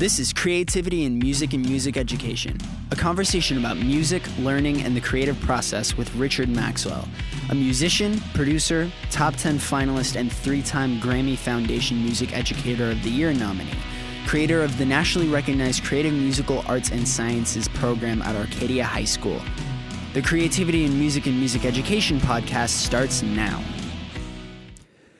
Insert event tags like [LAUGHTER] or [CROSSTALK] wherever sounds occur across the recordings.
This is Creativity in Music and Music Education, a conversation about music, learning, and the creative process with Richard Maxwell, a musician, producer, top 10 finalist, and three time Grammy Foundation Music Educator of the Year nominee, creator of the nationally recognized Creative Musical Arts and Sciences program at Arcadia High School. The Creativity in Music and Music Education podcast starts now.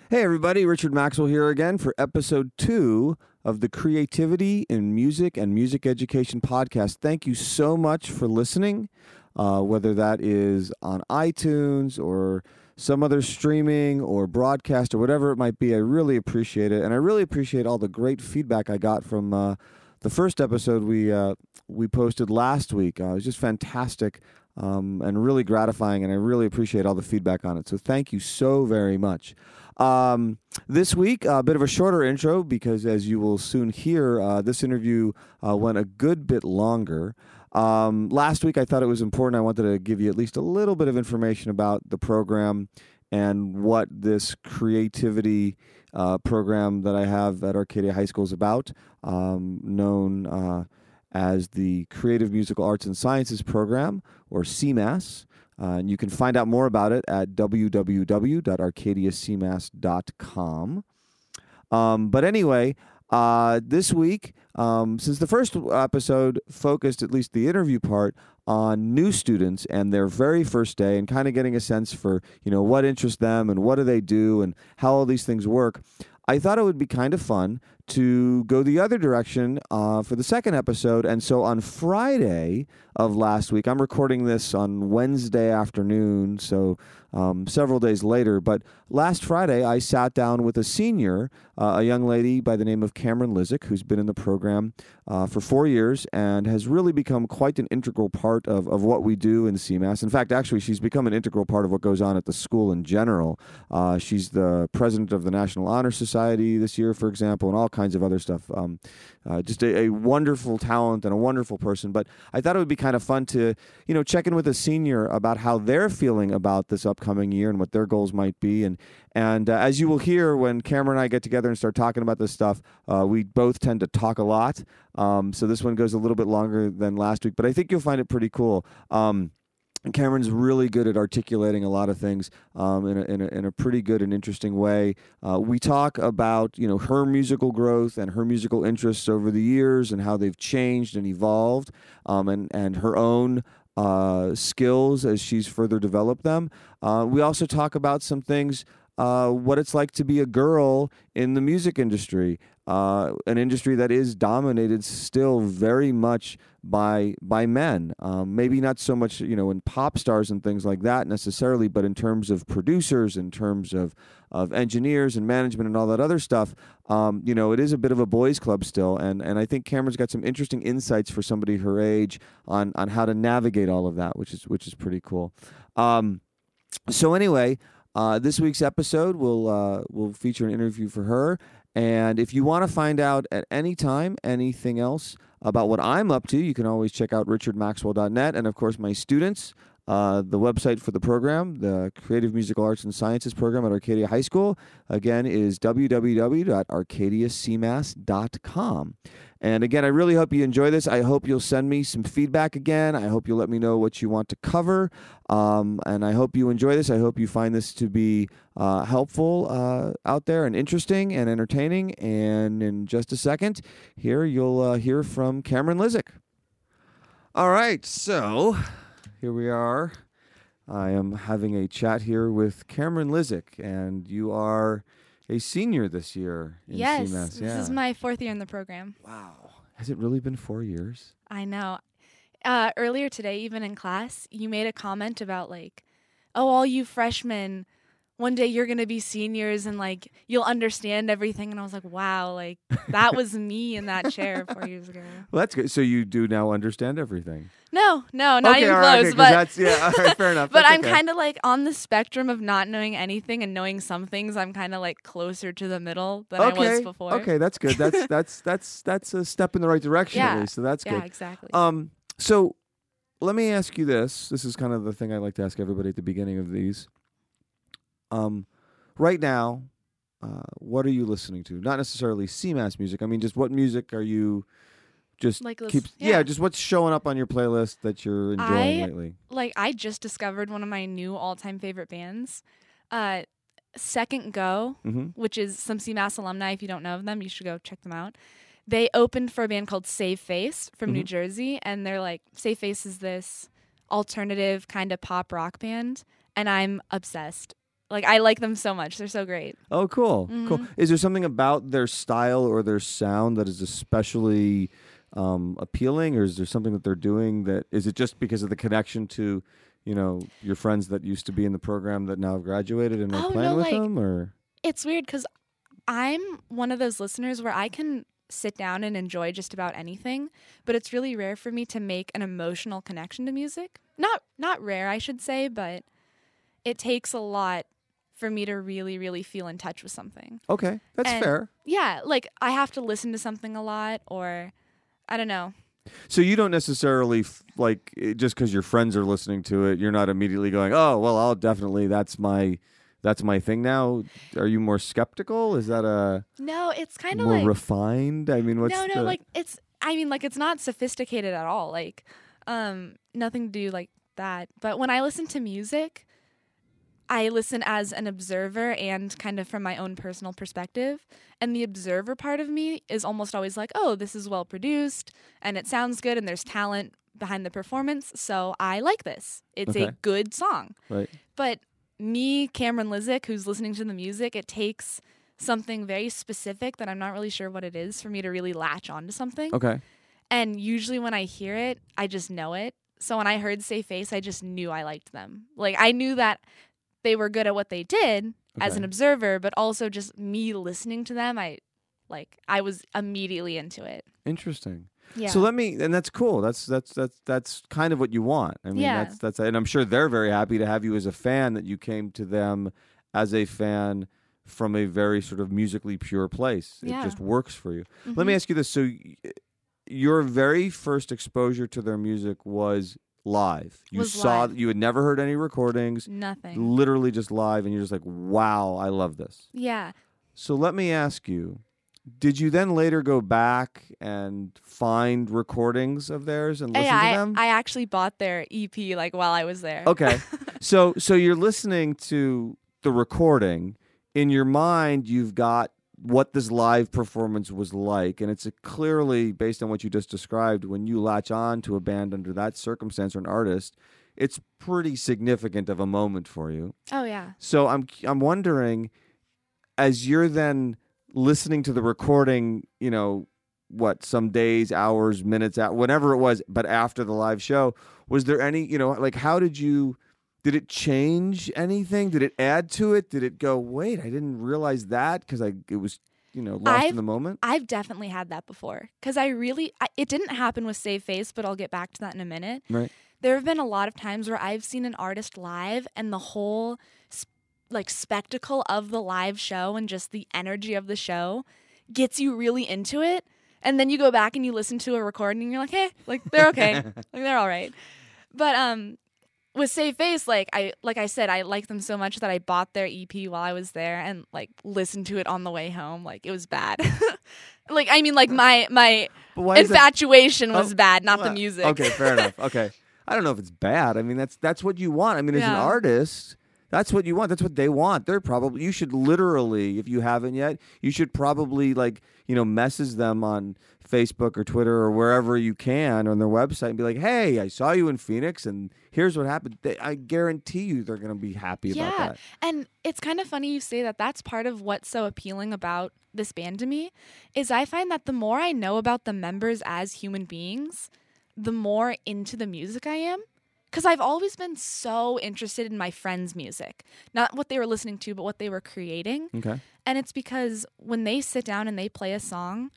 Hey, everybody, Richard Maxwell here again for episode two of the Creativity in Music and Music Education podcast. Thank you so much for listening, uh, whether that is on iTunes or some other streaming or broadcast or whatever it might be. I really appreciate it. And I really appreciate all the great feedback I got from uh, the first episode we, uh, we posted last week. Uh, it was just fantastic. Um, and really gratifying, and I really appreciate all the feedback on it. So, thank you so very much. Um, this week, a bit of a shorter intro because, as you will soon hear, uh, this interview uh, went a good bit longer. Um, last week, I thought it was important. I wanted to give you at least a little bit of information about the program and what this creativity uh, program that I have at Arcadia High School is about, um, known uh, as the Creative Musical Arts and Sciences Program, or CMAS. Uh, and you can find out more about it at www.arcadiacmas.com. Um, but anyway, uh, this week, um, since the first episode focused, at least the interview part, on new students and their very first day and kind of getting a sense for, you know, what interests them and what do they do and how all these things work, I thought it would be kind of fun to go the other direction uh, for the second episode. And so on Friday of last week, I'm recording this on Wednesday afternoon, so um, several days later. But last Friday, I sat down with a senior, uh, a young lady by the name of Cameron Lizick, who's been in the program uh, for four years and has really become quite an integral part of, of what we do in CMAS. In fact, actually, she's become an integral part of what goes on at the school in general. Uh, she's the president of the National Honor Society this year, for example, and all kinds of other stuff. Um, uh, just a, a, wonderful talent and a wonderful person. But I thought it would be kind of fun to, you know, check in with a senior about how they're feeling about this upcoming year and what their goals might be. And and uh, as you will hear when Cameron and I get together and start talking about this stuff, uh, we both tend to talk a lot. Um, so this one goes a little bit longer than last week, but I think you'll find it pretty cool. Um, Cameron's really good at articulating a lot of things um, in, a, in, a, in, a, pretty good and interesting way. Uh, we talk about you know her musical growth and her musical interests over the years and how they've changed and evolved, um, and and her own uh, skills as she's further developed them. Uh, we also talk about some things. Uh, what it's like to be a girl in the music industry, uh, an industry that is dominated still very much by by men. Um, maybe not so much, you know, in pop stars and things like that necessarily, but in terms of producers, in terms of of engineers and management and all that other stuff, um, you know, it is a bit of a boys' club still. And and I think Cameron's got some interesting insights for somebody her age on on how to navigate all of that, which is which is pretty cool. Um, so anyway. Uh, this week's episode will uh, will feature an interview for her, and if you want to find out at any time anything else about what I'm up to, you can always check out richardmaxwell.net. And of course, my students, uh, the website for the program, the Creative Musical Arts and Sciences program at Arcadia High School, again, is www.arcadiacmas.com. And again, I really hope you enjoy this. I hope you'll send me some feedback again. I hope you'll let me know what you want to cover. Um, and I hope you enjoy this. I hope you find this to be uh, helpful uh, out there and interesting and entertaining. And in just a second, here you'll uh, hear from Cameron Lizick. All right, so here we are. I am having a chat here with Cameron Lizick, and you are a senior this year in yes, CMAS. this yeah. is my fourth year in the program. Wow. Has it really been four years? I know. Uh, earlier today, even in class, you made a comment about like, oh, all you freshmen one day you're gonna be seniors and like you'll understand everything. And I was like, wow, like that [LAUGHS] was me in that chair four years ago. Well, that's good. So you do now understand everything. No, no, not okay, even right, close. okay, but that's yeah, right, fair [LAUGHS] enough. but That's I'm okay. kind of like on the spectrum of not knowing anything and knowing some things. I'm kind of like closer to the middle than okay. I was before. Okay, that's good. That's [LAUGHS] that's that's that's a step in the right direction yeah. at least. So that's Yeah, good. exactly. Um, so let me ask you this. This is kind of the thing I like to ask everybody at the beginning of these. Um, right now, uh, what are you listening to? Not necessarily CMAS music. I mean, just what music are you just Like keeps yeah. just what's showing up on your playlist that you're enjoying I- lately. like I just discovered one of my new all-time favorite bands, uh, Second Go, hmm which is some CMAS alumni. If you don't know of them, you should go check them out. They opened for a band called Save Face from New Mhm. Jersey, and they're like Save Face is this alternative kind of pop rock band, and I'm obsessed. Like I like them so much; they're so great. Oh, cool, cool. Mhm. Is there something about their style or their sound that is especially um, appealing, or is there something that they're doing that is it just because of the connection to, you know, your friends that used to be in the program that now have graduated and are Oh, playing no, with like- them, or It's weird because I'm one of those listeners where I can sit down and enjoy just about anything, but it's really rare for me to make an emotional connection to music. Not not rare, I should say, but it takes a lot for me to really really feel in touch with something. okay, that's And- fair. Yeah, like I have to listen to something a lot or I don't know. So you don't necessarily f- like just because your friends are listening to it, you're not immediately going, "Oh, well, I'll definitely that's my that's my thing now." Are you more skeptical? Is that a No, it's kind of more like refined? I mean, what's no, no, the like it's. I mean, like it's not sophisticated at all. Like, um, nothing to do like that. But when I listen to music, I listen as an observer and kind of from my own personal perspective. And the observer part of me is almost always like, oh, this is well produced and it sounds good and there's talent behind the performance. So I like this. It's a good song. right? But me, Cameron Lizick, who's listening to the music, it takes something very specific that I'm not really sure what it is for me to really latch onto something. Okay, And usually when I hear it, I just know it. So when I heard Save Face, I just knew I liked them. Like I knew that they were good at what they did as an observer, but also just me listening to them, I like I was immediately into it. interesting. Yeah. So let me, and that's cool. That's that's that's that's kind of what you want. I mean, Yeah. that's that's, and I'm sure they're very happy to have you as a fan. That you came to them as a fan from a very sort of musically pure place. Yeah. It just works for you. Let me Mhm. ask you this: so, your very first exposure to their music was live. You Was saw live. you had never heard any recordings, nothing. literally just live, and you're just like, "Wow, I love this." Yeah. So let me ask you: Did you then later go back and find recordings of theirs and listen yeah, to I, them? I actually bought their EP like while I was there. okay, [LAUGHS] so so you're listening to the recording. In your mind, you've got what this live performance was like, and it's a clearly based on what you just described. When you latch on to a band under that circumstance or an artist, it's pretty significant of a moment for you. Oh yeah. So I'm I'm wondering, as you're then listening to the recording, you know, what some days, hours, minutes, out, whatever it was, but after the live show, was there any, you know, like how did you? Did it change anything? Did it add to it? Did it go? Wait, I didn't realize that because I it was you know lost in I've- the moment. I've definitely had that before because I really I, it didn't happen with Save Face, but I'll get back to that in a minute. Right. There have been a lot of times where I've seen an artist live and the whole like spectacle of the live show and just the energy of the show gets you really into it. And then you go back and you listen to a recording and you're like, hey, like they're okay. [LAUGHS] like they're all right. But um with Save Face, like I like I said, I like them so much that I bought their EP while I was there and like listened to it on the way home. Like it was bad. [LAUGHS] like I mean, like my my infatuation was Oh, bad, not the music. Okay, fair enough. Okay. I don't know if it's bad. I mean, that's that's what you want. I mean, as an artist, that's what you want. That's what they want. They're probably you should literally, if you haven't yet, you should probably like, you know, message them on Facebook or Twitter or wherever you can on their website and be like, "Hey, I saw you in Phoenix and here's what happened." They, I guarantee you they're going to be happy about Yeah. that. And it's kind of funny you say that. That's part of what's so appealing about this band to me is I find that the more I know about the members as human beings, the more into the music I am. Because I've always been so interested in my friends' music, not what they were listening to, but what they were creating. Okay. And it's because when they sit down and they play a song,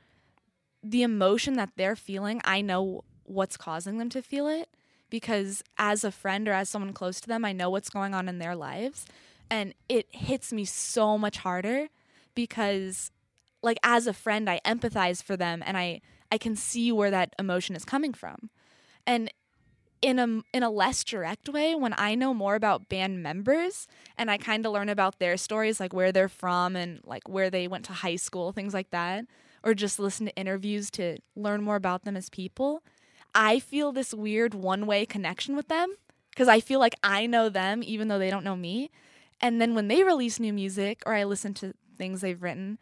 the emotion that they're feeling, I know what's causing them to feel it because as a friend or as someone close to them, I know what's going on in their lives. And it hits me so much harder because like as a friend, I empathize for them and I I can see where that emotion is coming from. And in a in a less direct way when I know more about band members and I kind of learn about their stories like where they're from and like where they went to high school things like that or just listen to interviews to learn more about them as people, I feel this weird one way connection with them because I feel like I know them even though they don't know me. And then when they release new music or I listen to things they've written,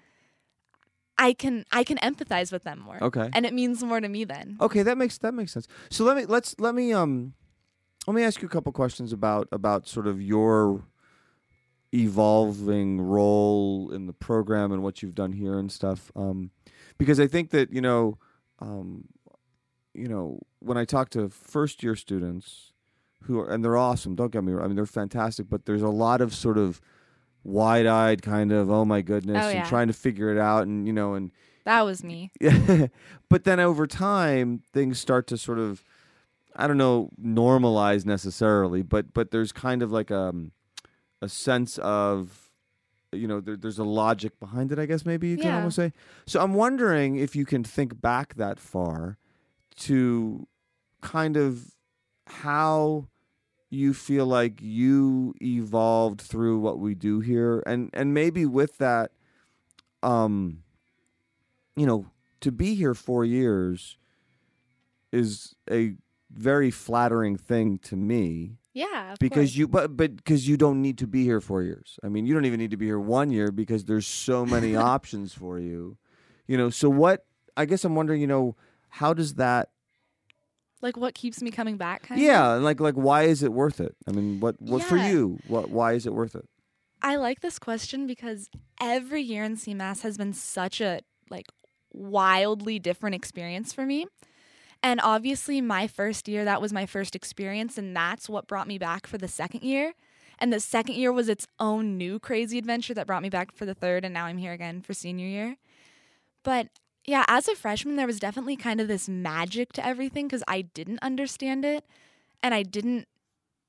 I can I can empathize with them more. Okay. And it means more to me then. Okay, that makes that makes sense. So let me let's let me um let me ask you a couple questions about about sort of your evolving role in the program and what you've done here and stuff. Um, because I think that you know, um, you know, when I talk to first year students who are and they're awesome. Don't get me wrong. I mean, they're fantastic, but there's a lot of sort of wide eyed kind of oh my goodness Oh, and trying to figure it out and you know and That was me. yeah. [LAUGHS] but then over time, things start to sort of, I don't know, normalize necessarily, but but there's kind of like um, a sense of, you know, there, there's a logic behind it. I guess maybe you can Yeah. almost say. So I'm wondering if you can think back that far to kind of how you feel like you evolved through what we do here and and maybe with that um you know, to be here four years is a very flattering thing to me Yeah. because course. you but but because you don't need to be here four years. I mean, you don't even need to be here one year because there's so many [LAUGHS] options for you. You know, so what? I guess I'm wondering. You know, how does that? Like what keeps me coming back kind of? Yeah, and like like why is it worth it? I mean, what what for you? What why is it worth it? I like this question because every year in CMAS has been such a like wildly different experience for me. And obviously my first year that was my first experience and that's what brought me back for the second year. And the second year was its own new crazy adventure that brought me back for the third and now I'm here again for senior year. But yeah, as a freshman there was definitely kind of this magic to everything cuz I didn't understand it and I didn't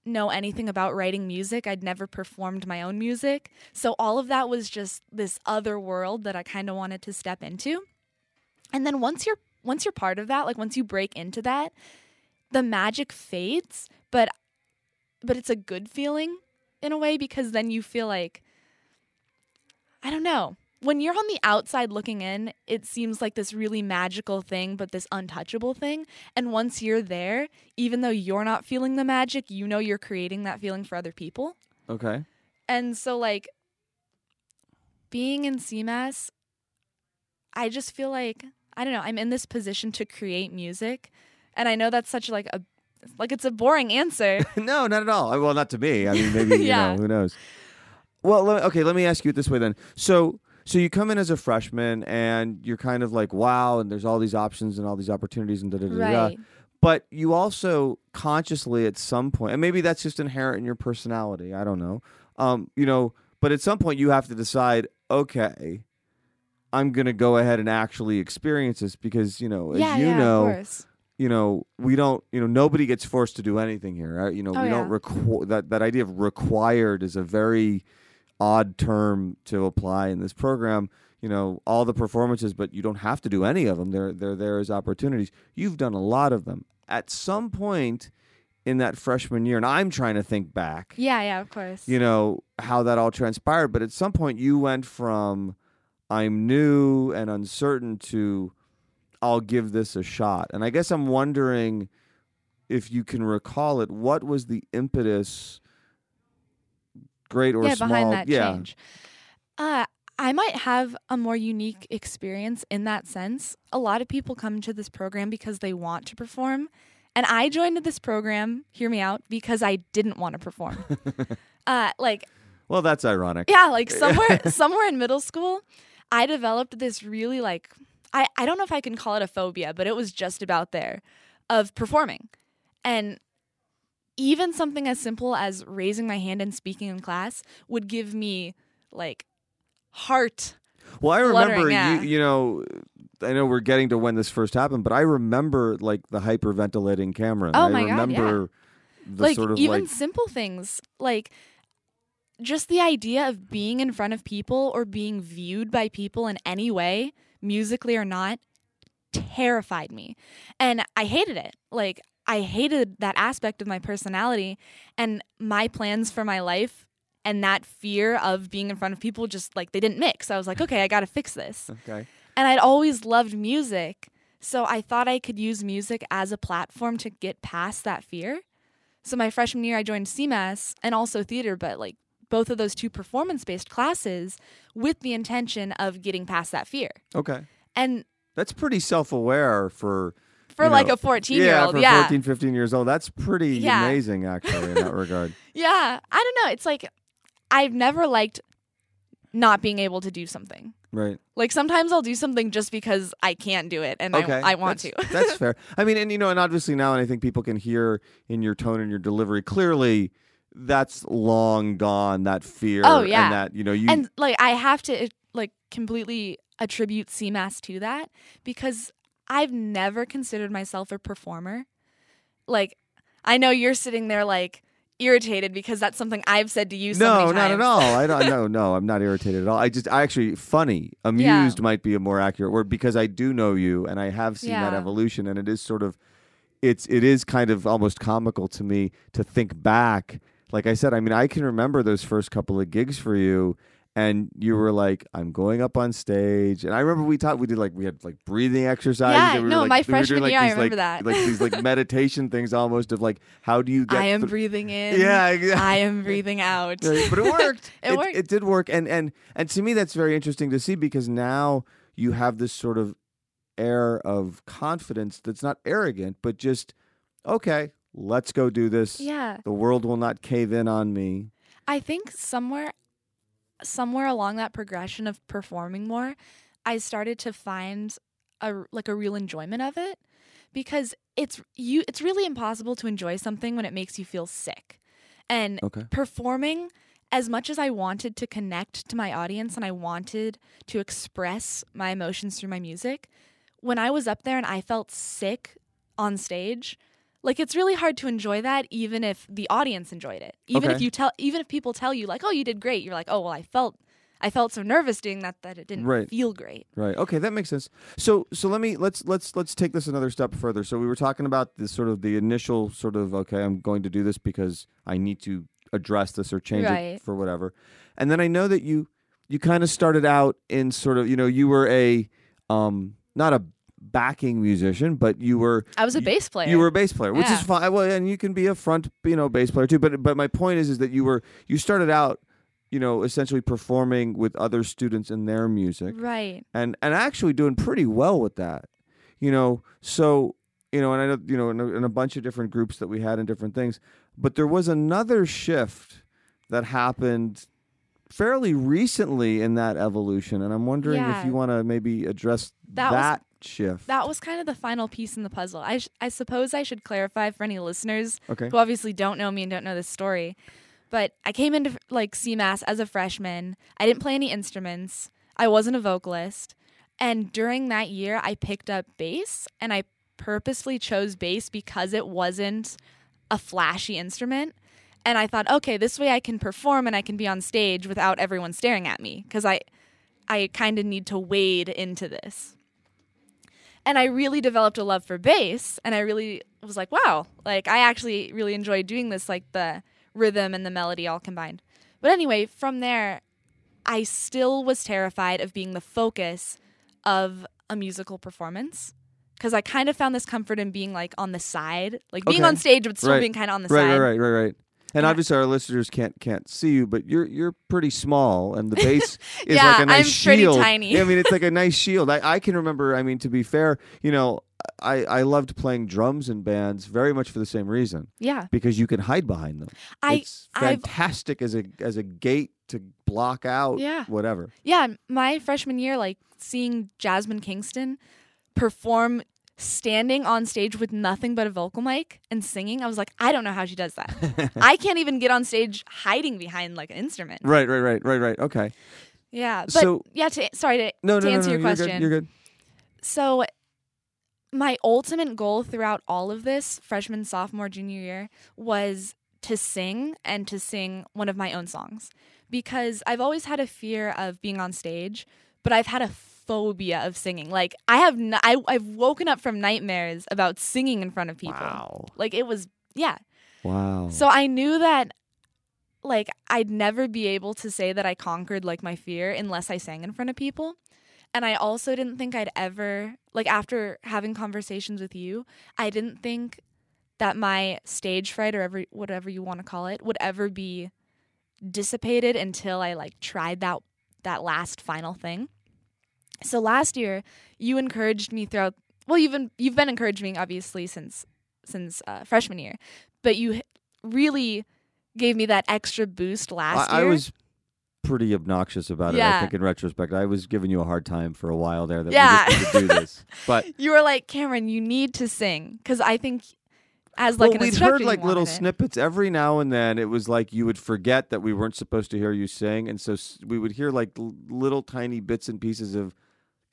know anything about writing music. I'd never performed my own music. So all of that was just this other world that I kind of wanted to step into. And then once you're once you're part of that, like once you break into that, the magic fades, but but it's a good feeling in a way because then you feel like I don't know. When you're on the outside looking in, it seems like this really magical thing, but this untouchable thing. And once you're there, even though you're not feeling the magic, you know you're creating that feeling for other people. Okay. And so, like, being in CMAS, I just feel like, I don't know, I'm in this position to create music. And I know that's such like a, like it's a boring answer. [LAUGHS] no, not at all. Well, not to me. I mean, maybe you [LAUGHS] Yeah. know who knows. Well, let, okay. Let me ask you it this way then. So, so you come in as a freshman, and you're kind of like, wow, and there's all these options and all these opportunities and da da da da. right. But you also consciously, at some point, and maybe that's just inherent in your personality. I don't know. Um, you know, but at some point, you have to decide, okay. I'm gonna go ahead and actually experience this because you know, as yeah, you yeah, know, you know, we don't, you know, nobody gets forced to do anything here. Right? You know, Oh, we don't require that. That idea of required is a very odd term to apply in this program. You know, all the performances, but you don't have to do any of them. They're they're there as opportunities. You've done a lot of them. At some point in that freshman year, and I'm trying to think back. Yeah, yeah, of course. You know how that all transpired, but at some point you went from I'm new and uncertain to I'll give this a shot. And I guess I'm wondering if you can recall it. What was the impetus, great or yeah, small? behind that yeah. change. Uh, I might have a more unique experience in that sense. A lot of people come to this program because they want to perform. And I joined this program, hear me out, because I didn't want to perform. [LAUGHS] uh, like, Well, that's ironic. yeah, like somewhere [LAUGHS] somewhere in middle school, I developed this really like I, I don't know if I can call it a phobia, but it was just about there of performing. And even something as simple as raising my hand and speaking in class would give me like heart. Well, I remember yeah. you. You know, I know we're getting to when this first happened, but I remember like the hyperventilating Cameron. Oh I my God, remember the like sort of even like simple things like just the idea of being in front of people or being viewed by people in any way, musically or not, terrified me. And I hated it. Like I hated that aspect of my personality and my plans for my life and that fear of being in front of people just like they didn't mix. I was like, okay, I got to fix this. okay. And I'd always loved music. So I thought I could use music as a platform to get past that fear. So my freshman year, I joined CMAS and also theater, but like both of those two performance based classes with the intention of getting past that fear. Okay. And That's pretty self-aware for for like know, a 14 year yeah, old, for yeah. 14, 15 years old. That's pretty Yeah. amazing actually in that [LAUGHS] regard. Yeah. I don't know. It's like I've never liked not being able to do something. Right. Like sometimes I'll do something just because I can't do it and Okay. I, I want that's, to. that's [LAUGHS] fair. I mean, and you know, and obviously now, and I think people can hear in your tone and your delivery clearly that's long gone. That fear. Oh, yeah. And that you know you. and like I have to like completely attribute CMAS to that because I've never considered myself a performer. Like I know you're sitting there like irritated because that's something I've said to you so no, not at all. I don't. [LAUGHS] No, no, I'm not irritated at all. I just, I actually funny, amused might be a more accurate word because I do know you and I have seen that evolution, and it is sort of, it's, it is kind of almost comical to me to think back. Like I said, I mean, I can remember those first couple of gigs for you. And you mm-hmm. were like, "I'm going up on stage," and I remember we talked. We did like we had like breathing exercises. Yeah, we were, no, like, my we freshman like, year, I remember like, that. like these like [LAUGHS] meditation things almost of like how do you get I am thr- breathing in. yeah. I am breathing out. [LAUGHS] But it worked. [LAUGHS] It worked. It did work, and and and to me, that's very interesting to see because now you have this sort of air of confidence that's not arrogant, but just okay. Let's go do this. Yeah. The world will not cave in on me. I think somewhere somewhere along that progression of performing more, I started to find a like a real enjoyment of it because it's you it's really impossible to enjoy something when it makes you feel sick. And Okay. performing as much as I wanted to connect to my audience and I wanted to express my emotions through my music, when I was up there and I felt sick on stage, like it's really hard to enjoy that even if the audience enjoyed it. Even if you tell even if people tell you like, "Oh, you did great." You're like, "Oh, well, I felt I felt so nervous doing that that it didn't Right. feel great." Right. Okay, that makes sense. So so let me let's let's let's take this another step further. So we were talking about this sort of the initial sort of okay, I'm going to do this because I need to address this or change Right. it for whatever. And then I know that you you kind of started out in sort of, you know, you were a um not a backing musician, but you were I was a bass player. you were a bass player, which Yeah. is fine. Well, and you can be a front, you know, bass player too. But but my point is, is that you were you started out, you know, essentially performing with other students in their music, right. and and actually doing pretty well with that, you know. So you know, and I know you know in a, in a bunch of different groups that we had in different things, but there was another shift that happened fairly recently in that evolution, and I'm wondering if you want to maybe address That that, shift. That was kind of the final piece in the puzzle. I sh- I suppose I should clarify for any listeners okay. who obviously don't know me and don't know this story. But I came into like CMAS as a freshman. I didn't play any instruments. I wasn't a vocalist. And during that year, I picked up bass and I purposely chose bass because it wasn't a flashy instrument. And I thought, okay, this way I can perform and I can be on stage without everyone staring at me because I I kind of need to wade into this. And I really developed a love for bass and I really was like, wow, like I actually really enjoy doing this like the rhythm and the melody all combined. But anyway, from there I still was terrified of being the focus of a musical performance because I kind of found this comfort in being like on the side, like being Okay. on stage but still Right. being kind of on the right, side. Right, right, right, right. And obviously, our listeners can't can't see you, but you're you're pretty small, and the [LAUGHS] bass is Yeah, like a nice I'm pretty shield. tiny. I mean, it's like a [LAUGHS] nice shield. I, I can remember. I mean, to be fair, you know, I I loved playing drums in bands very much for the same reason Yeah. because you can hide behind them. I it's I've fantastic as a as a gate to block out Yeah. whatever. Yeah, my freshman year, like seeing Jasmine Kingston perform standing on stage with nothing but a vocal mic and singing, I was like, I don't know how she does that. [LAUGHS] I can't even get on stage hiding behind like an instrument. Right, right, right, right, right. Okay. Yeah, but So- yeah. To, sorry to, No, to no, answer no. your you're question. good. You're good. So, my ultimate goal throughout all of this, freshman, sophomore, junior year, was to sing and to sing one of my own songs. Because I've always had a fear of being on stage, but I've had a phobia of singing. Like, I have, n- I, I've woken up from nightmares about singing in front of people. Wow. Like, it was, yeah. Wow. So I knew that like I'd never be able to say that I conquered like my fear unless I sang in front of people. And I also didn't think I'd ever, like, after having conversations with you, I didn't think that my stage fright or every, whatever you want to call it would ever be dissipated until I, like, tried that, that last final thing. So last year, you encouraged me throughout, well, you've been, you've been encouraging me, obviously, since, since uh, freshman year, but you really gave me that extra boost last I, I was pretty obnoxious about it. I think in retrospect, I was giving you a hard time for a while there that Yeah. we just need to do this. [LAUGHS] But you were like, Cameron, you need to sing because I think as like well, we'd heard like little it. snippets every now and then. It was like you would forget that we weren't supposed to hear you sing, and so s- we would hear like l- little tiny bits and pieces of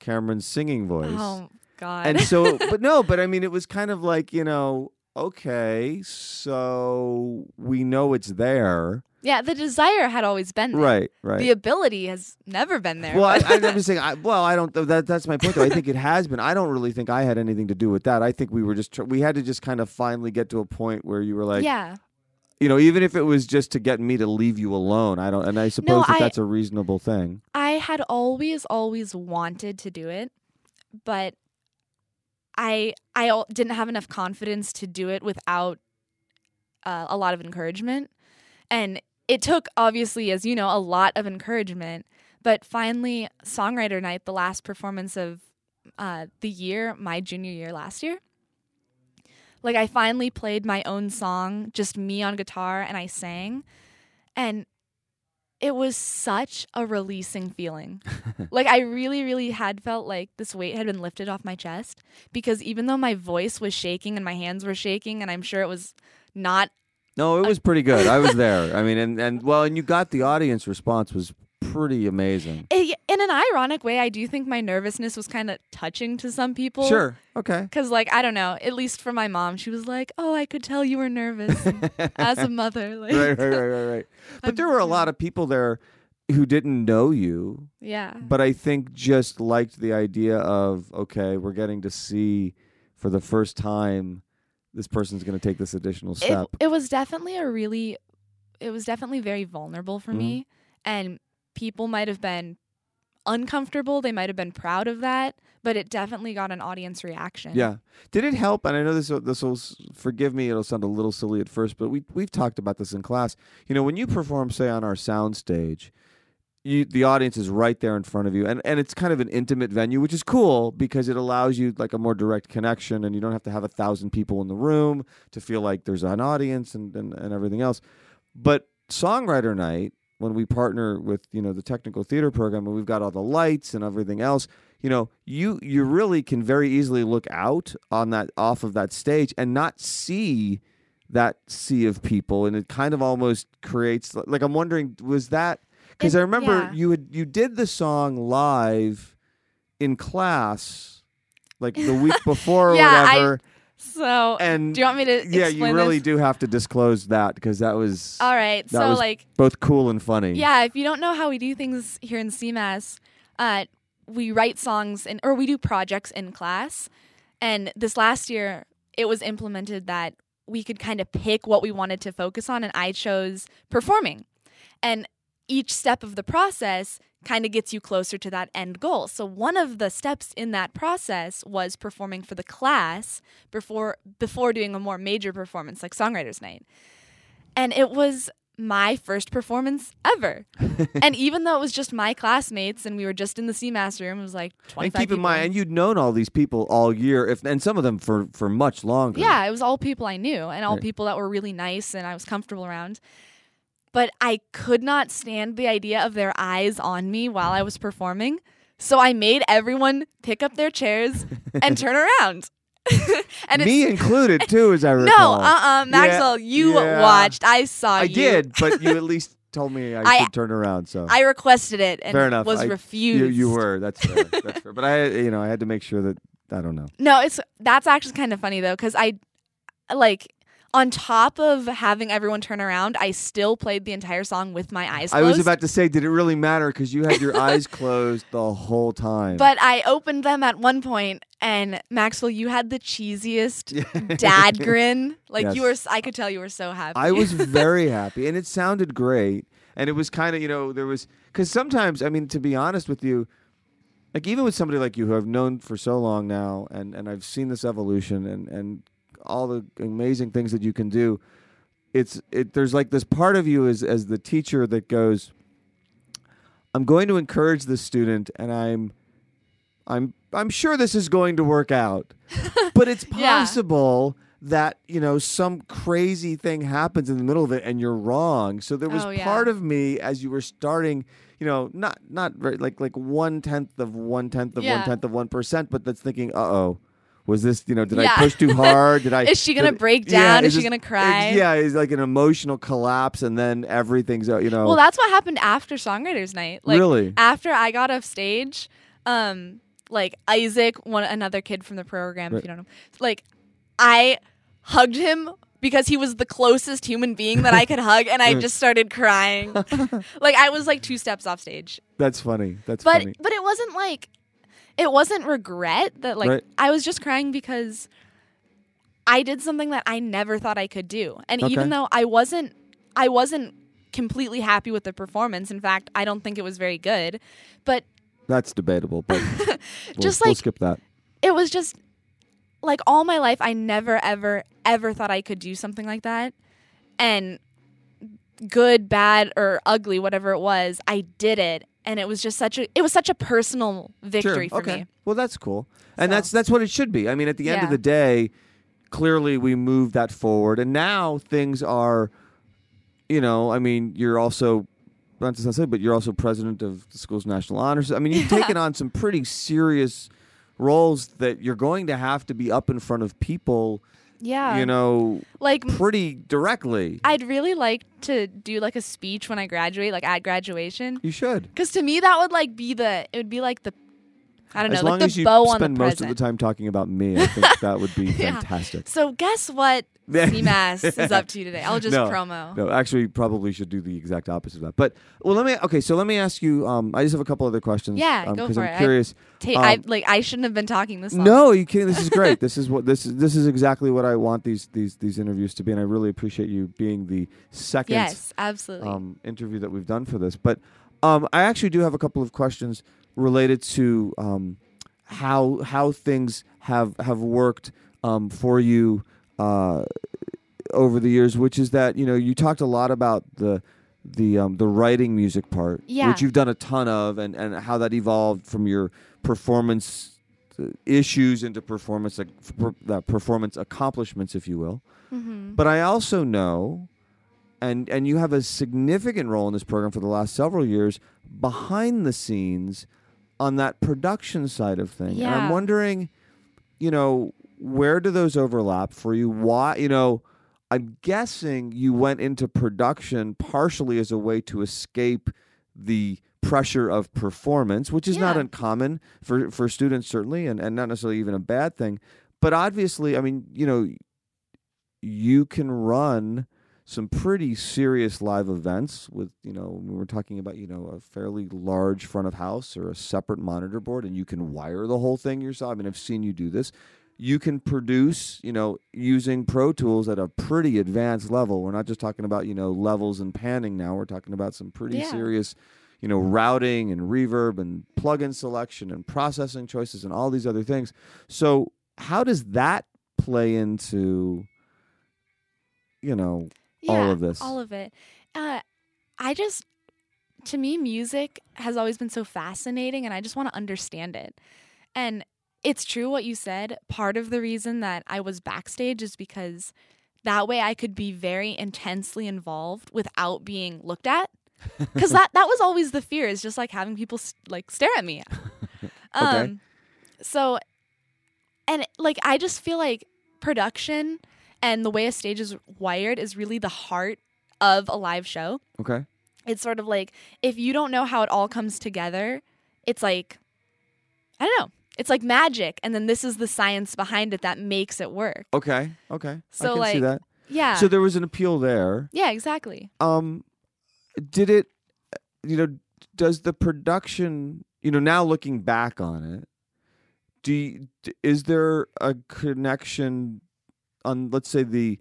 Cameron's singing voice. Oh God! and so [LAUGHS] but no but i mean it was kind of like you know okay so we know it's there yeah, the desire had always been there. right right The ability has never been there. well I, I'm [LAUGHS] just saying I, well i don't that that's my point though i think it has been i don't really think i had anything to do with that i think we were just tr- we had to just kind of finally get to a point where you were like yeah, you know even if it was just to get me to leave you alone i don't and i suppose that I- that's a reasonable thing I had always, always wanted to do it, but I I didn't have enough confidence to do it without uh, a lot of encouragement, and it took obviously, as you know, a lot of encouragement. But finally, songwriter night, the last performance of uh, the year, my junior year last year. Like I finally played my own song, just me on guitar, and I sang, and it was such a releasing feeling. [LAUGHS] like I really, really had felt like this weight had been lifted off my chest because even though my voice was shaking and my hands were shaking, and I'm sure it was not no it was pretty good. I was there. I mean and and [LAUGHS] well and you got the audience response was pretty amazing. I- in an ironic way. I do think my nervousness was kind of touching to some people. sure okay Cause like I don't know, at least for my mom, she was like, "Oh, I could tell you were nervous [LAUGHS] as a mother." [LAUGHS] Like, right, right, right, right, right. [LAUGHS] But I'm- there were a lot of people there who didn't know you, Yeah, but I think just liked the idea of okay, we're getting to see for the first time this person's going to take this additional step. it was definitely a really, it was definitely very vulnerable for Mhm. me, and people might have been uncomfortable. They might have been proud of that, but it definitely got an audience reaction. yeah. Did it help? And I know this this will forgive me. It'll sound a little silly at first, but we we've talked about this in class. You know, when you perform, say on our sound stage, you the audience is right there in front of you, and and it's kind of an intimate venue, which is cool because it allows you like a more direct connection, and you don't have to have a thousand people in the room to feel like there's an audience and and, and everything else. But songwriter night, when we partner with you know the technical theater program, and we've got all the lights and everything else, you know, you you really can very easily look out on that off of that stage and not see that sea of people, and it kind of almost creates like I'm wondering was that because I remember yeah. you had you did the song live in class like the week [LAUGHS] before or Yeah, whatever, So, and do you want me to? yeah, you really this? do have to disclose that because that was All right. so, like, both cool and funny. Yeah, if you don't know how we do things here in CMAS, uh, we write songs and or we do projects in class. And this last year, it was implemented that we could kind of pick what we wanted to focus on, and I chose performing. And each step of the process kind of gets you closer to that end goal. So one of the steps in that process was performing for the class before before doing a more major performance like songwriters night. And it was my first performance ever. [LAUGHS] and even though it was just my classmates and we were just in the CMAS room, it was like 25 And keep in mind, and you'd known all these people all year, if and some of them for for much longer. Yeah, it was all people I knew and all people that were really nice and I was comfortable around. But I could not stand the idea of their eyes on me while I was performing. So I made everyone pick up their chairs and turn [LAUGHS] around. [LAUGHS] and me included too, as I [LAUGHS] no, recall. uh, uh Maxwell, you yeah. watched. I saw you. I you. did, but you at least told me I, I- should turn around. So I requested it and Fair enough. was I- refused. you you were that's fair. that's fair. But I you know I had to make sure that I don't know. No, it's that's actually kind of funny though, because I like on top of having everyone turn around, I still played the entire song with my eyes closed. I was about to say, did it really matter? Because you had your [LAUGHS] eyes closed the whole time. but I opened them at one point, and Maxwell, you had the cheesiest [LAUGHS] dad grin. Like you were, I could tell you were so happy. I was [LAUGHS] very happy, and it sounded great. And it was kind of, you know, there was because sometimes, I mean, to be honest with you, like even with somebody like you who I've known for so long now, and and I've seen this evolution and and all the amazing things that you can do. It's it. There's like this part of you as as the teacher that goes. I'm going to encourage this student, and I'm, I'm, I'm sure this is going to work out, [LAUGHS] but it's Yeah. possible that you know some crazy thing happens in the middle of it, and you're wrong. So there was Oh, yeah. part of me as you were starting, you know, not not very, like like one tenth of one tenth of one Yeah. tenth of one percent, but that's thinking, uh oh. Was this, you know, did I push too hard? Did [LAUGHS] I? Is she gonna did- break yeah, down? Is she this- gonna cry? Yeah, it's like an emotional collapse, and then everything's, uh, you know. Well, that's what happened after songwriters night. Like Really? after I got off stage, um, like Isaac, one another kid from the program, Right. if you don't know, like I hugged him because he was the closest human being that I could hug, and I [LAUGHS] just started crying. [LAUGHS] like I was like two steps off stage, That's funny. That's but funny. but it wasn't like it wasn't regret that like Right. I was just crying because I did something that I never thought I could do. And Okay. even though I wasn't I wasn't completely happy with the performance. In fact, I don't think it was very good. But That's debatable, but [LAUGHS] we'll, Just we'll skip that. it was just like all my life I never ever ever thought I could do something like that. And good, bad or ugly whatever it was, I did it and it was just such a it was such a personal victory sure. for okay. me. Well, that's cool, and So- that's that's what it should be. I mean, at the end of the day, clearly we moved that forward, and now things are, you know, I mean, you're also. Not to say, but you're also president of the school's national honors. I mean, you've taken on some pretty serious roles that you're going to have to be up in front of people, Yeah. you know, like pretty directly. I'd really like to do like a speech when I graduate, like at graduation. You should. Because to me, that would like be the, it would be like the, I don't As know, long like as the you bow on the spend most present. of the time talking about me, I think that would be [LAUGHS] Yeah. fantastic. So guess what CMAS is up to you today? I'll just No, promo. No, actually, probably should do the exact opposite of that. But well, let me. Okay, so let me ask you. Um, I just have a couple other questions. Yeah, um, go for I'm it. I- curious. Ta- Um, I like I shouldn't have been talking this long. No, you kidding? This is great. this is what this is. This is exactly what I want these these these interviews to be, and I really appreciate you being the second Yes, absolutely. um, interview that we've done for this. But um, I actually do have a couple of questions related to um, how how things have have worked um, for you uh, over the years. Which is that you know you talked a lot about the the um, the writing music part, Yeah. which you've done a ton of, and and how that evolved from your performance uh, issues into performance like per, uh, performance accomplishments, if you will. hmm But I also know, and and you have a significant role in this program for the last several years behind the scenes on that production side of things. And I'm wondering, you know, where do those overlap for you? Why, you know, I'm guessing you went into production partially as a way to escape the pressure of performance, which is not uncommon for for students certainly and, and not necessarily even a bad thing. But obviously, I mean, you know, you can run some pretty serious live events with you know when we're talking about you know a fairly large front of house or a separate monitor board and you can wire the whole thing yourself. I mean i've seen you do this you can produce you know using pro tools at a pretty advanced level we're not just talking about you know levels and panning now we're talking about some pretty Yeah. serious you know routing and reverb and plugin selection and processing choices and all these other things so how does that play into you know all of this. All of it. Uh, I just, to me, music has always been so fascinating, and I just want to understand it. And it's true what you said. Part of the reason that I was backstage is because that way I could be very intensely involved without being looked at. [LAUGHS] Because that that was always the fear is just like having people s- like stare at me. [LAUGHS] Um, Okay. So, and like I just feel like production and the way a stage is wired is really the heart of a live show. okay It's sort of like if you don't know how it all comes together, it's like I don't know. It's like magic, and then this is the science behind it that makes it work. okay okay i So, can see like, that Yeah. so there was an appeal there yeah, exactly. um did it you know does the production you know now looking back on it do you, is there a connection on let's say the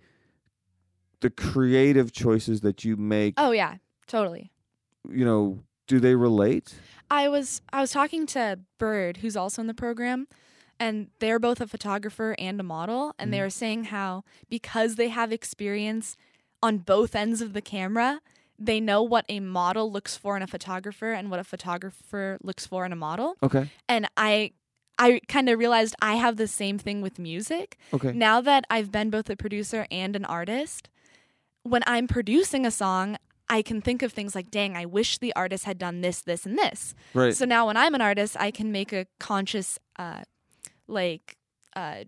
the creative choices that you make Oh yeah, totally. you know do they relate I was I was talking to Bird, who's also in the program, and they're both a photographer and a model, and they Mhm. were saying how because they have experience on both ends of the camera, they know what a model looks for in a photographer and what a photographer looks for in a model. Okay. And I I kind of realized I have the same thing with music. Okay. Now that I've been both a producer and an artist, when I'm producing a song, I can think of things like, dang, I wish the artist had done this, this, and this. Right. So now when I'm an artist, I can make a conscious, uh, like, uh,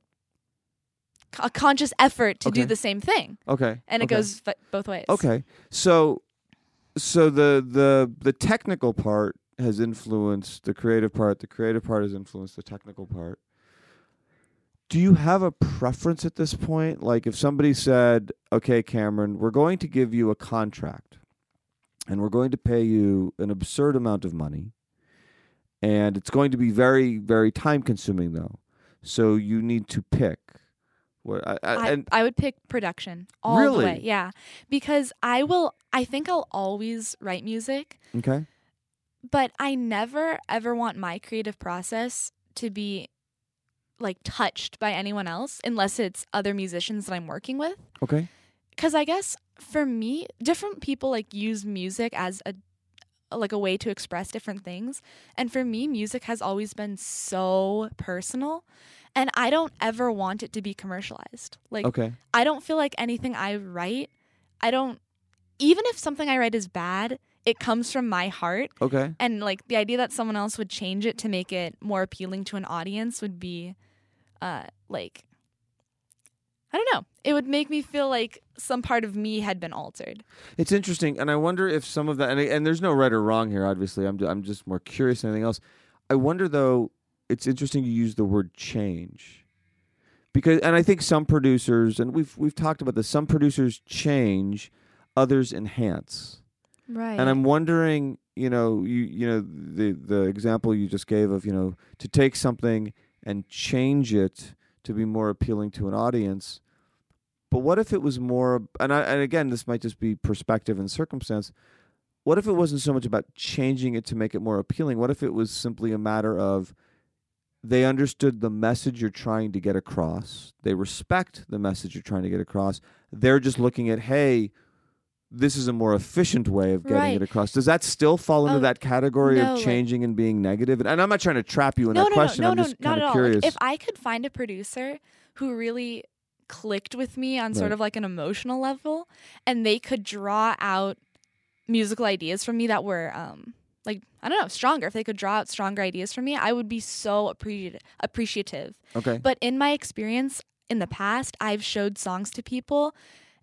a conscious effort to Okay. do the same thing, okay. and it okay. goes f- both ways. Okay. So so the the the technical part has influenced the creative part, the creative part has influenced the technical part. Do you have a preference at this point? Like if somebody said, "Okay, Cameron, we're going to give you a contract and we're going to pay you an absurd amount of money and it's going to be very very time consuming though. So you need to pick what I, I, I, and I would pick production all the Really? way. Yeah, because I will. I think I'll always write music, okay. but I never ever want my creative process to be like touched by anyone else unless it's other musicians that I'm working with. Okay. Cuz I guess for me, different people like use music as a like a way to express different things. And for me, music has always been so personal, and I don't ever want it to be commercialized. Like Okay. I don't feel like anything I write, I don't even if something I write is bad, it comes from my heart Okay. and like the idea that someone else would change it to make it more appealing to an audience would be uh like I don't know. It would make me feel like some part of me had been altered. It's interesting, and I wonder if some of that, and, and there's no right or wrong here. Obviously, I'm I'm just more curious than anything else. I wonder though. It's interesting you use the word change, because, and I think some producers, and we've we've talked about this. Some producers change, others enhance, Right. and I'm wondering, you know, you you know the the example you just gave of you know to take something and change it to be more appealing to an audience. But what if it was more and I, and again this might just be perspective and circumstance. What if it wasn't so much about changing it to make it more appealing? What if it was simply a matter of they understood the message you're trying to get across. They respect the message you're trying to get across. They're just looking at, hey, this is a more efficient way of getting Right. it across. Does that still fall into Oh, that category no, of like- changing and being negative? And I'm not trying to trap you in no, that no, question. no, no, I'm no, just not kind at of all. curious. Like, if I could find a producer who really clicked with me on sort of like an emotional level, and they could draw out musical ideas from me that were um like I don't know stronger. If they could draw out stronger ideas from me, I would be so appreciative. Appreciative. okay. But in my experience in the past, I've showed songs to people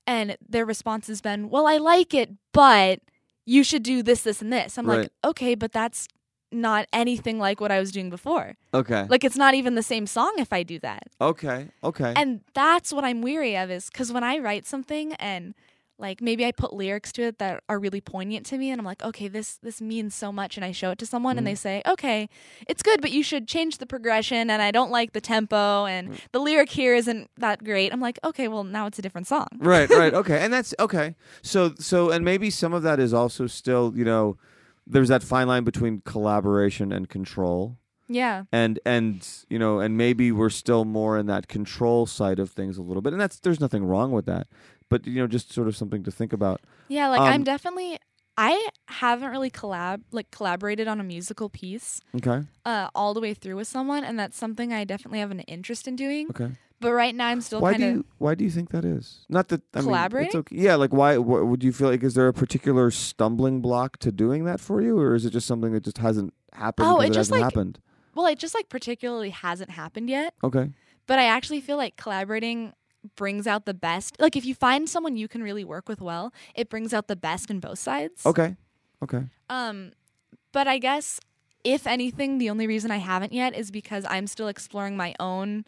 and their response has been, Well, I like it, but you should do this, this, and this. I'm Right. like, Okay, but that's not anything like what I was doing before. Okay. Like, it's not even the same song if I do that. okay. Okay. And that's what I'm weary of is because when I write something and like maybe I put lyrics to it that are really poignant to me and I'm like, okay, this this means so much and I show it to someone and Mhm. they say, Okay, it's good, but you should change the progression and I don't like the tempo and Mm. the lyric here isn't that great. I'm like, okay, well now it's a different song. right right [LAUGHS] okay and that's okay so so and maybe some of that is also still you know there's that fine line between collaboration and control Yeah. and and you know and maybe we're still more in that control side of things a little bit and that's there's nothing wrong with that but you know just sort of something to think about Yeah, like Um, I'm definitely I haven't really collab like collaborated on a musical piece okay uh all the way through with someone and that's something I definitely have an interest in doing. okay But right now I'm still why kind do of you why do you think that is not that I mean, Collaborating? it's okay. yeah like why wh- would you feel like is there a particular stumbling block to doing that for you or is it just something that just hasn't happened Oh, it it, just, like- happened well, it just like particularly hasn't happened yet. okay But I actually feel like collaborating brings out the best. Like if you find someone you can really work with well, it brings out the best in both sides. okay okay Um but I guess if anything the only reason I haven't yet is because I'm still exploring my own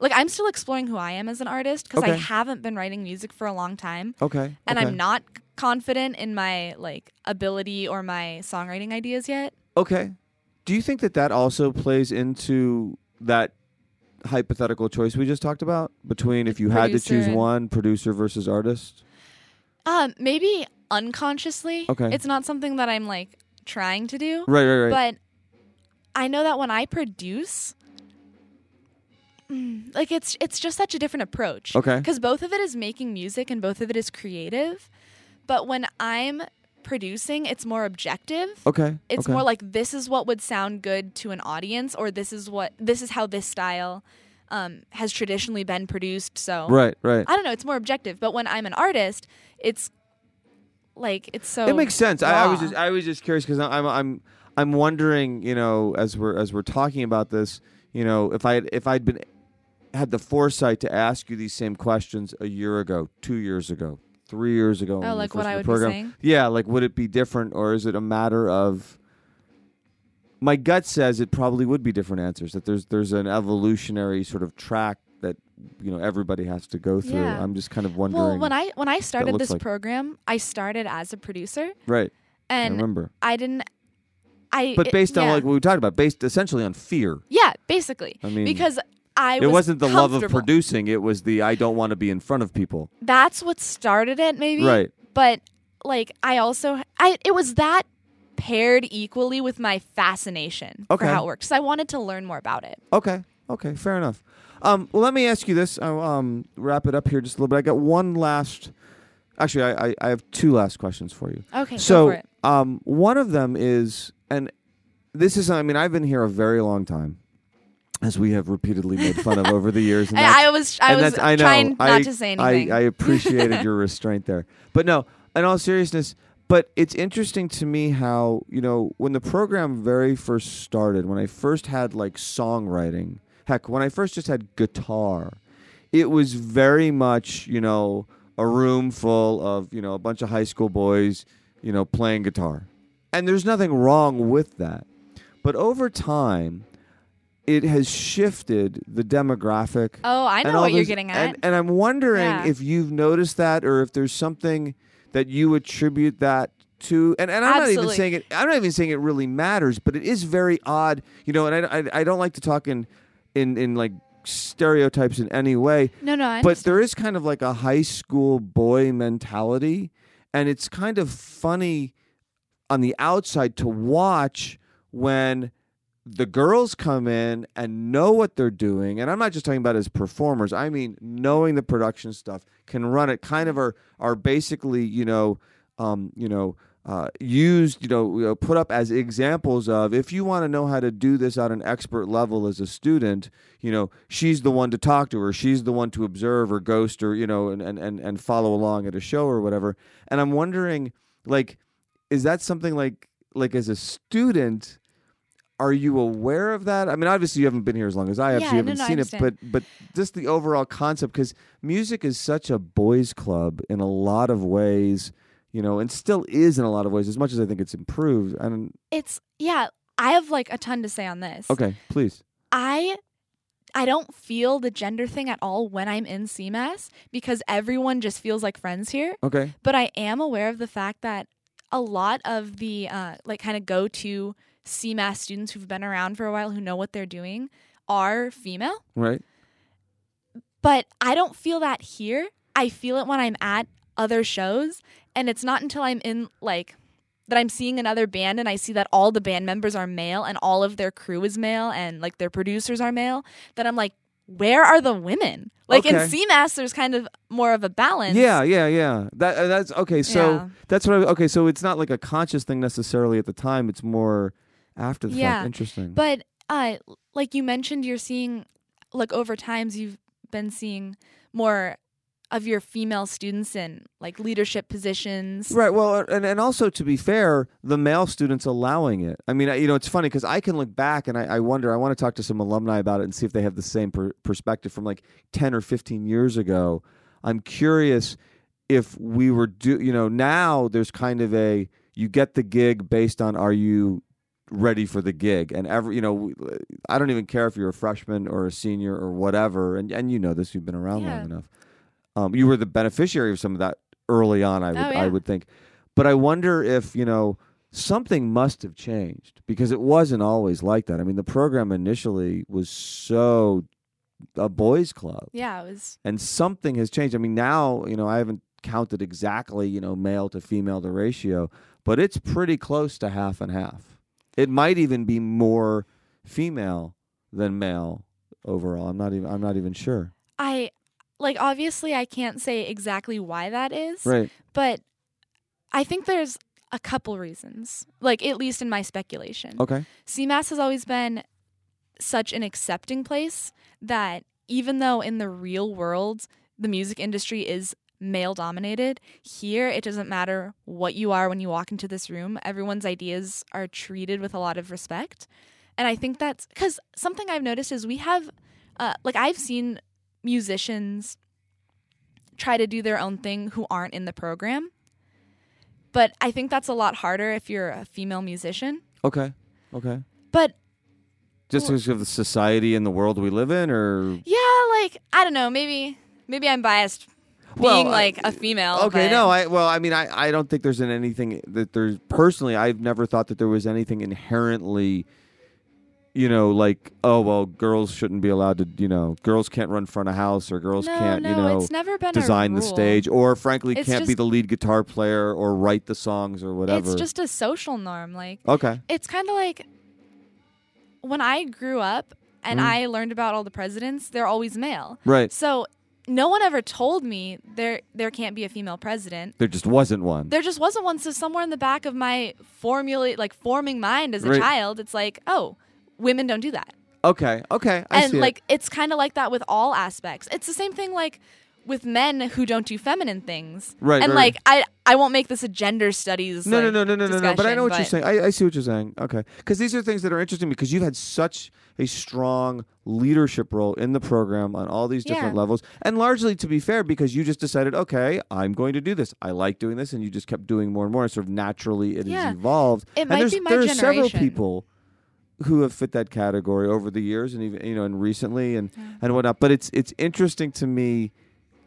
like I'm still exploring who I am as an artist because I haven't been writing music for a long time okay and okay. I'm not confident in my like ability or my songwriting ideas yet. Okay. Do you think that that also plays into that hypothetical choice we just talked about between if you had to Producer choose and- one, producer versus artist? Um maybe unconsciously. Okay. It's not something that I'm like trying to do. Right, right, right. But I know that when I produce, mm, like it's it's just such a different approach. Okay. Because both of it is making music and both of it is creative. But when I'm producing, it's more objective. okay. It's okay. more like this is what would sound good to an audience, or this is what this is how this style um, has traditionally been produced. So Right, right. I don't know. It's more objective. But when I'm an artist, it's like it's so. it makes sense. I, I was just I was just curious because I'm I'm I'm wondering, you know, as we're as we're talking about this, you know, if I if I'd been had the foresight to ask you these same questions a year ago, two years ago, three years ago, Oh, like what I would program, be saying. Yeah, like would it be different, or is it a matter of? My gut says it probably would be different answers. That there's there's an evolutionary sort of track that you know everybody has to go through. Yeah. I'm just kind of wondering. Well, when I when I started this like- program, I started as a producer, right, I and remember. I didn't. I But it- based on yeah. like what we talked about, based essentially on fear. yeah, basically I mean, because I it was wasn't the love of producing; it was the I don't want to be in front of people. That's what started it, maybe. Right. But like, I also I it was that paired equally with my fascination Okay. for how it works. I wanted to learn more about it. Okay. Okay. Fair enough. Um, well, let me ask you this. I'll um, wrap it up here just a little bit. I got one last. Actually, I, I, I have two last questions for you. Okay, so, go for it. um, one of them is, and this is, I mean, I've been here a very long time, as we have repeatedly made fun of over the years. And [LAUGHS] I, I was I was I know, trying I, not to say anything. I, I appreciated [LAUGHS] your restraint there. But no, in all seriousness, but it's interesting to me how, you know, when the program very first started, when I first had like songwriting, heck, when I first just had guitar, it was very much, you know, a room full of, you know, a bunch of high school boys, you know, playing guitar. And there's nothing wrong with that. But over time, it has shifted the demographic oh, I know what you're getting at. And, and I'm wondering Yeah. if you've noticed that or if there's something that you attribute that to. And, and I'm not even saying it. I'm not even saying it really matters, but it is very odd, you know. And I, I, I don't like to talk in, in, in like stereotypes in any way, no, no, I but understand. there is kind of like a high school boy mentality, and it's kind of funny on the outside to watch when the girls come in and know what they're doing and i'm not just talking about as performers i mean knowing the production stuff can run it kind of are are basically you know um you know uh, used, you know, you know, put up as examples of if you want to know how to do this at an expert level as a student, you know, she's the one to talk to, or she's the one to observe, or ghost, or you know, and and and, and follow along at a show or whatever. And I'm wondering, like, is that something like like as a student? Are you aware of that? I mean, obviously you haven't been here as long as I have, so you haven't no, I seen it. But but just the overall concept, because music is such a boys' club in a lot of ways, you know, and still is in a lot of ways. As much as I think it's improved, and it's yeah. I have like a ton to say on this. okay, please, I I don't feel the gender thing at all when I'm in CMAS because everyone just feels like friends here. okay, But I am aware of the fact that a lot of the uh, like kind of go to CMAS students who've been around for a while who know what they're doing are female. right, But I don't feel that here. I feel it when I'm at other shows, and it's not until I'm in like that I'm seeing another band and I see that all the band members are male and all of their crew is male and like their producers are male that I'm like, where are the women? Like in Okay. CMAS, there's kind of more of a balance. yeah, yeah, yeah. That uh, that's okay. So Yeah. that's what. I, okay, so it's not like a conscious thing necessarily at the time. It's more after the Yeah, fact. Interesting. But uh, like you mentioned, you're seeing like over times you've been seeing more of your female students in like leadership positions. Right. Well, and and also to be fair, the male students allowing it. I mean, I- you know, it's funny because I can look back and I, I wonder. I want to talk to some alumni about it and see if they have the same per- perspective from like ten or fifteen years ago. I'm curious if we were do. You know, now there's kind of a you get the gig based on are you ready for the gig and every you know I don't even care if you're a freshman or a senior or whatever and and you know this you've been around Yeah. long enough um, you were the beneficiary of some of that early on. I would Oh, I would think, but I wonder if you know something must have changed because it wasn't always like that. I mean, the program initially was so a boys' club, Yeah, it was. and something has changed. I mean, now you know I haven't counted exactly, you know, male to female the ratio, but it's pretty close to half and half. It might even be more female than male overall. I'm not even I'm not even sure. I like obviously I can't say exactly why that is, Right. but I think there's a couple reasons. Like at least in my speculation. Okay. CMAS has always been such an accepting place that even though in the real world the music industry is male dominated, here it doesn't matter what you are when you walk into this room. Everyone's ideas are treated with a lot of respect. And I think that's because something I've noticed is we have, uh, like, I've seen musicians try to do their own thing who aren't in the program. But I think that's a lot harder if you're a female musician. Okay. Okay. But Just because of the society and the world we live in, or Yeah, like I don't know, maybe maybe I'm biased Well, being like a female. Okay, but- no, I well, I mean, I, I don't think there's an anything that there's personally. I've never thought that there was anything inherently, you know, like oh well, girls shouldn't be allowed to, you know, girls can't run front of house or girls no, can't, no, you know, it's never been design the stage or frankly It's can't be the lead guitar player or write the songs or whatever. It's just a social norm. Like okay, it's kind of like when I grew up and Mm. I learned about all the presidents, they're always male. right. So no one ever told me there there can't be a female president. There just wasn't one. There just wasn't one. So somewhere in the back of my formulate like forming mind as a Right. child, it's like, oh, women don't do that. okay, okay, I and see it. like it's kind of like that with all aspects. It's the same thing like with men who don't do feminine things. Right, And right, like I I won't make this a gender studies. No, like, no, no, no, no, no, no. But I know what you're saying. I, I see what you're saying. Okay, because these are things that are interesting because you've had such a strong leadership role in the program on all these different Yeah. levels, and largely, to be fair, because you just decided, okay, I'm going to do this. I like doing this, and you just kept doing more and more. And Sort of naturally, it has evolved. It and might there's, be my there are several people who have fit that category over the years, and even you know, and recently, and Yeah. and whatnot. But it's it's interesting to me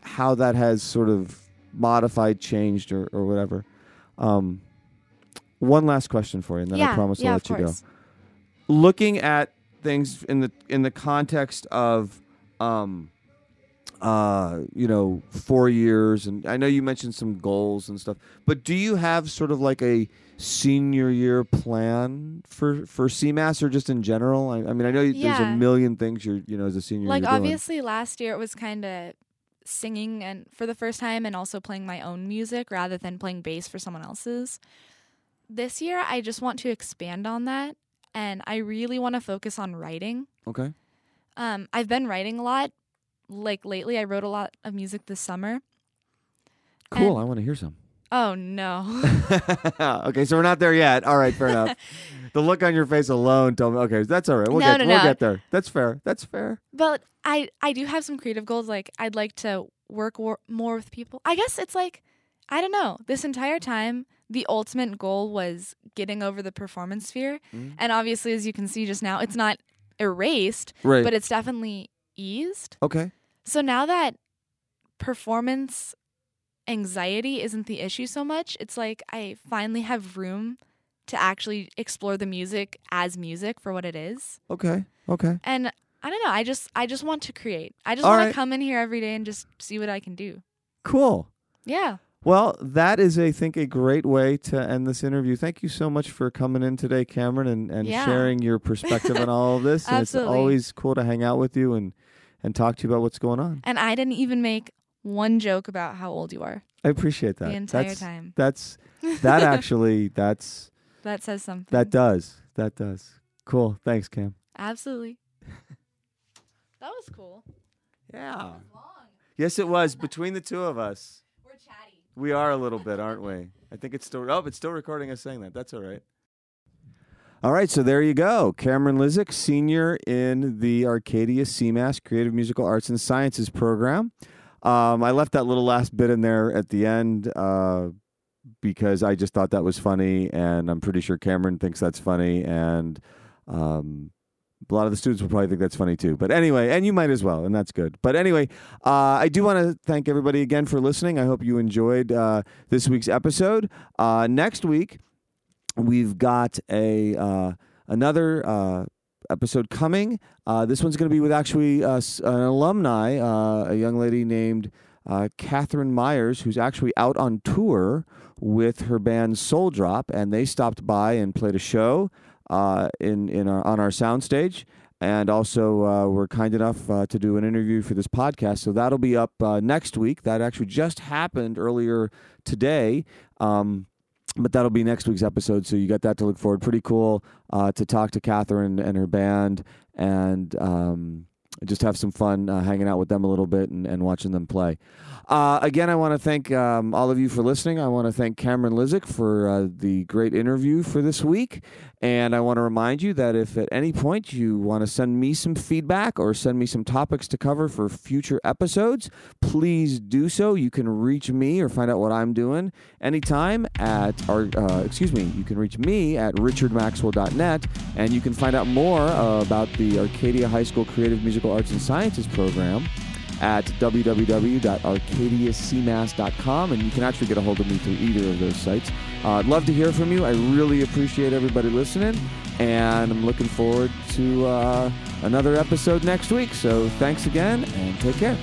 how that has sort of modified, changed, or, or whatever. Um, one last question for you, and then yeah, I promise yeah, I'll let you go. Looking at things in the in the context of, um, uh, you know, four years, and I know you mentioned some goals and stuff, but do you have sort of like a senior year plan for for CMAS or just in general? I, I mean, I know there's a million things you're you know as a senior. Like doing. obviously last year it was kind of singing and for the first time and also playing my own music rather than playing bass for someone else's. This year I just want to expand on that and I really want to focus on writing. Okay. Um I've been writing a lot. Like lately I wrote a lot of music this summer. Cool. And- I want to hear some. Oh no. [LAUGHS] okay, so we're not there yet. All right, fair enough. [LAUGHS] the look on your face alone told me. Okay, that's all right. We'll No, get no, we'll no. get there. That's fair. That's fair. But I I do have some creative goals. Like I'd like to work wor- more with people. I guess it's like I don't know. This entire time, the ultimate goal was getting over the performance fear, Mhm. and obviously, as you can see just now, it's not erased, Right. but it's definitely eased. okay. So now that performance anxiety isn't the issue so much, it's like I finally have room to actually explore the music as music for what it is. Okay. Okay. And I don't know. I just I just want to create. I just All want right. to come in here every day and just see what I can do. Cool. Yeah. Well, that is, I think, a great way to end this interview. Thank you so much for coming in today, Cameron, and, and Yeah. sharing your perspective on all of this. [LAUGHS] And Absolutely. It's always cool to hang out with you and, and talk to you about what's going on. And I didn't even make one joke about how old you are I appreciate that. the entire that's, time. That's [LAUGHS] that actually that's That says something. that does that does. Cool. Thanks, Cam. Absolutely. [LAUGHS] that was cool. Yeah. Long. Yes, it was between the two of us. We're chatty. We are a little bit, aren't we? I think it's still. Oh, it's still recording us saying that. That's all right. All right, so there you go. Cameron Lizick, senior in the Arcadia CMAS Creative Musical Arts and Sciences program. Um, I left that little last bit in there at the end uh, because I just thought that was funny, and I'm pretty sure Cameron thinks that's funny, and um, a lot of the students will probably think that's funny too. But anyway, and you might as well, and that's good. But anyway, uh, I do want to thank everybody again for listening. I hope you enjoyed uh, this week's episode. Uh, next week, we've got a uh, another uh, episode coming. Uh, this one's going to be with actually uh, an alumni, uh, a young lady named uh, Catherine Myers, who's actually out on tour with her band Soul Drop, and they stopped by and played a show in in our, on our soundstage. And also, uh, we're kind enough uh, to do an interview for this podcast. So that'll be up uh, next week. That actually just happened earlier today. Um, but that'll be next week's episode. So you got that to look forward. Pretty cool uh, to talk to Catherine and her band and um, just have some fun uh, hanging out with them a little bit and, and watching them play. Uh, again, I want to thank um, all of you for listening. I want to thank Cameron Lizik for uh, the great interview for this week. And I want to remind you that if at any point you want to send me some feedback or send me some topics to cover for future episodes, please do so. You can reach me or find out what I'm doing anytime at our, uh, excuse me, you can reach me at richardmaxwell.net and you can find out more about the Arcadia High School Creative Arts and Sciences program at www.arcadiacmass.com, and you can actually get a hold of me through either of those sites. Uh, I'd love to hear from you. I really appreciate everybody listening, and I'm looking forward to uh, another episode next week. So thanks again, and take care.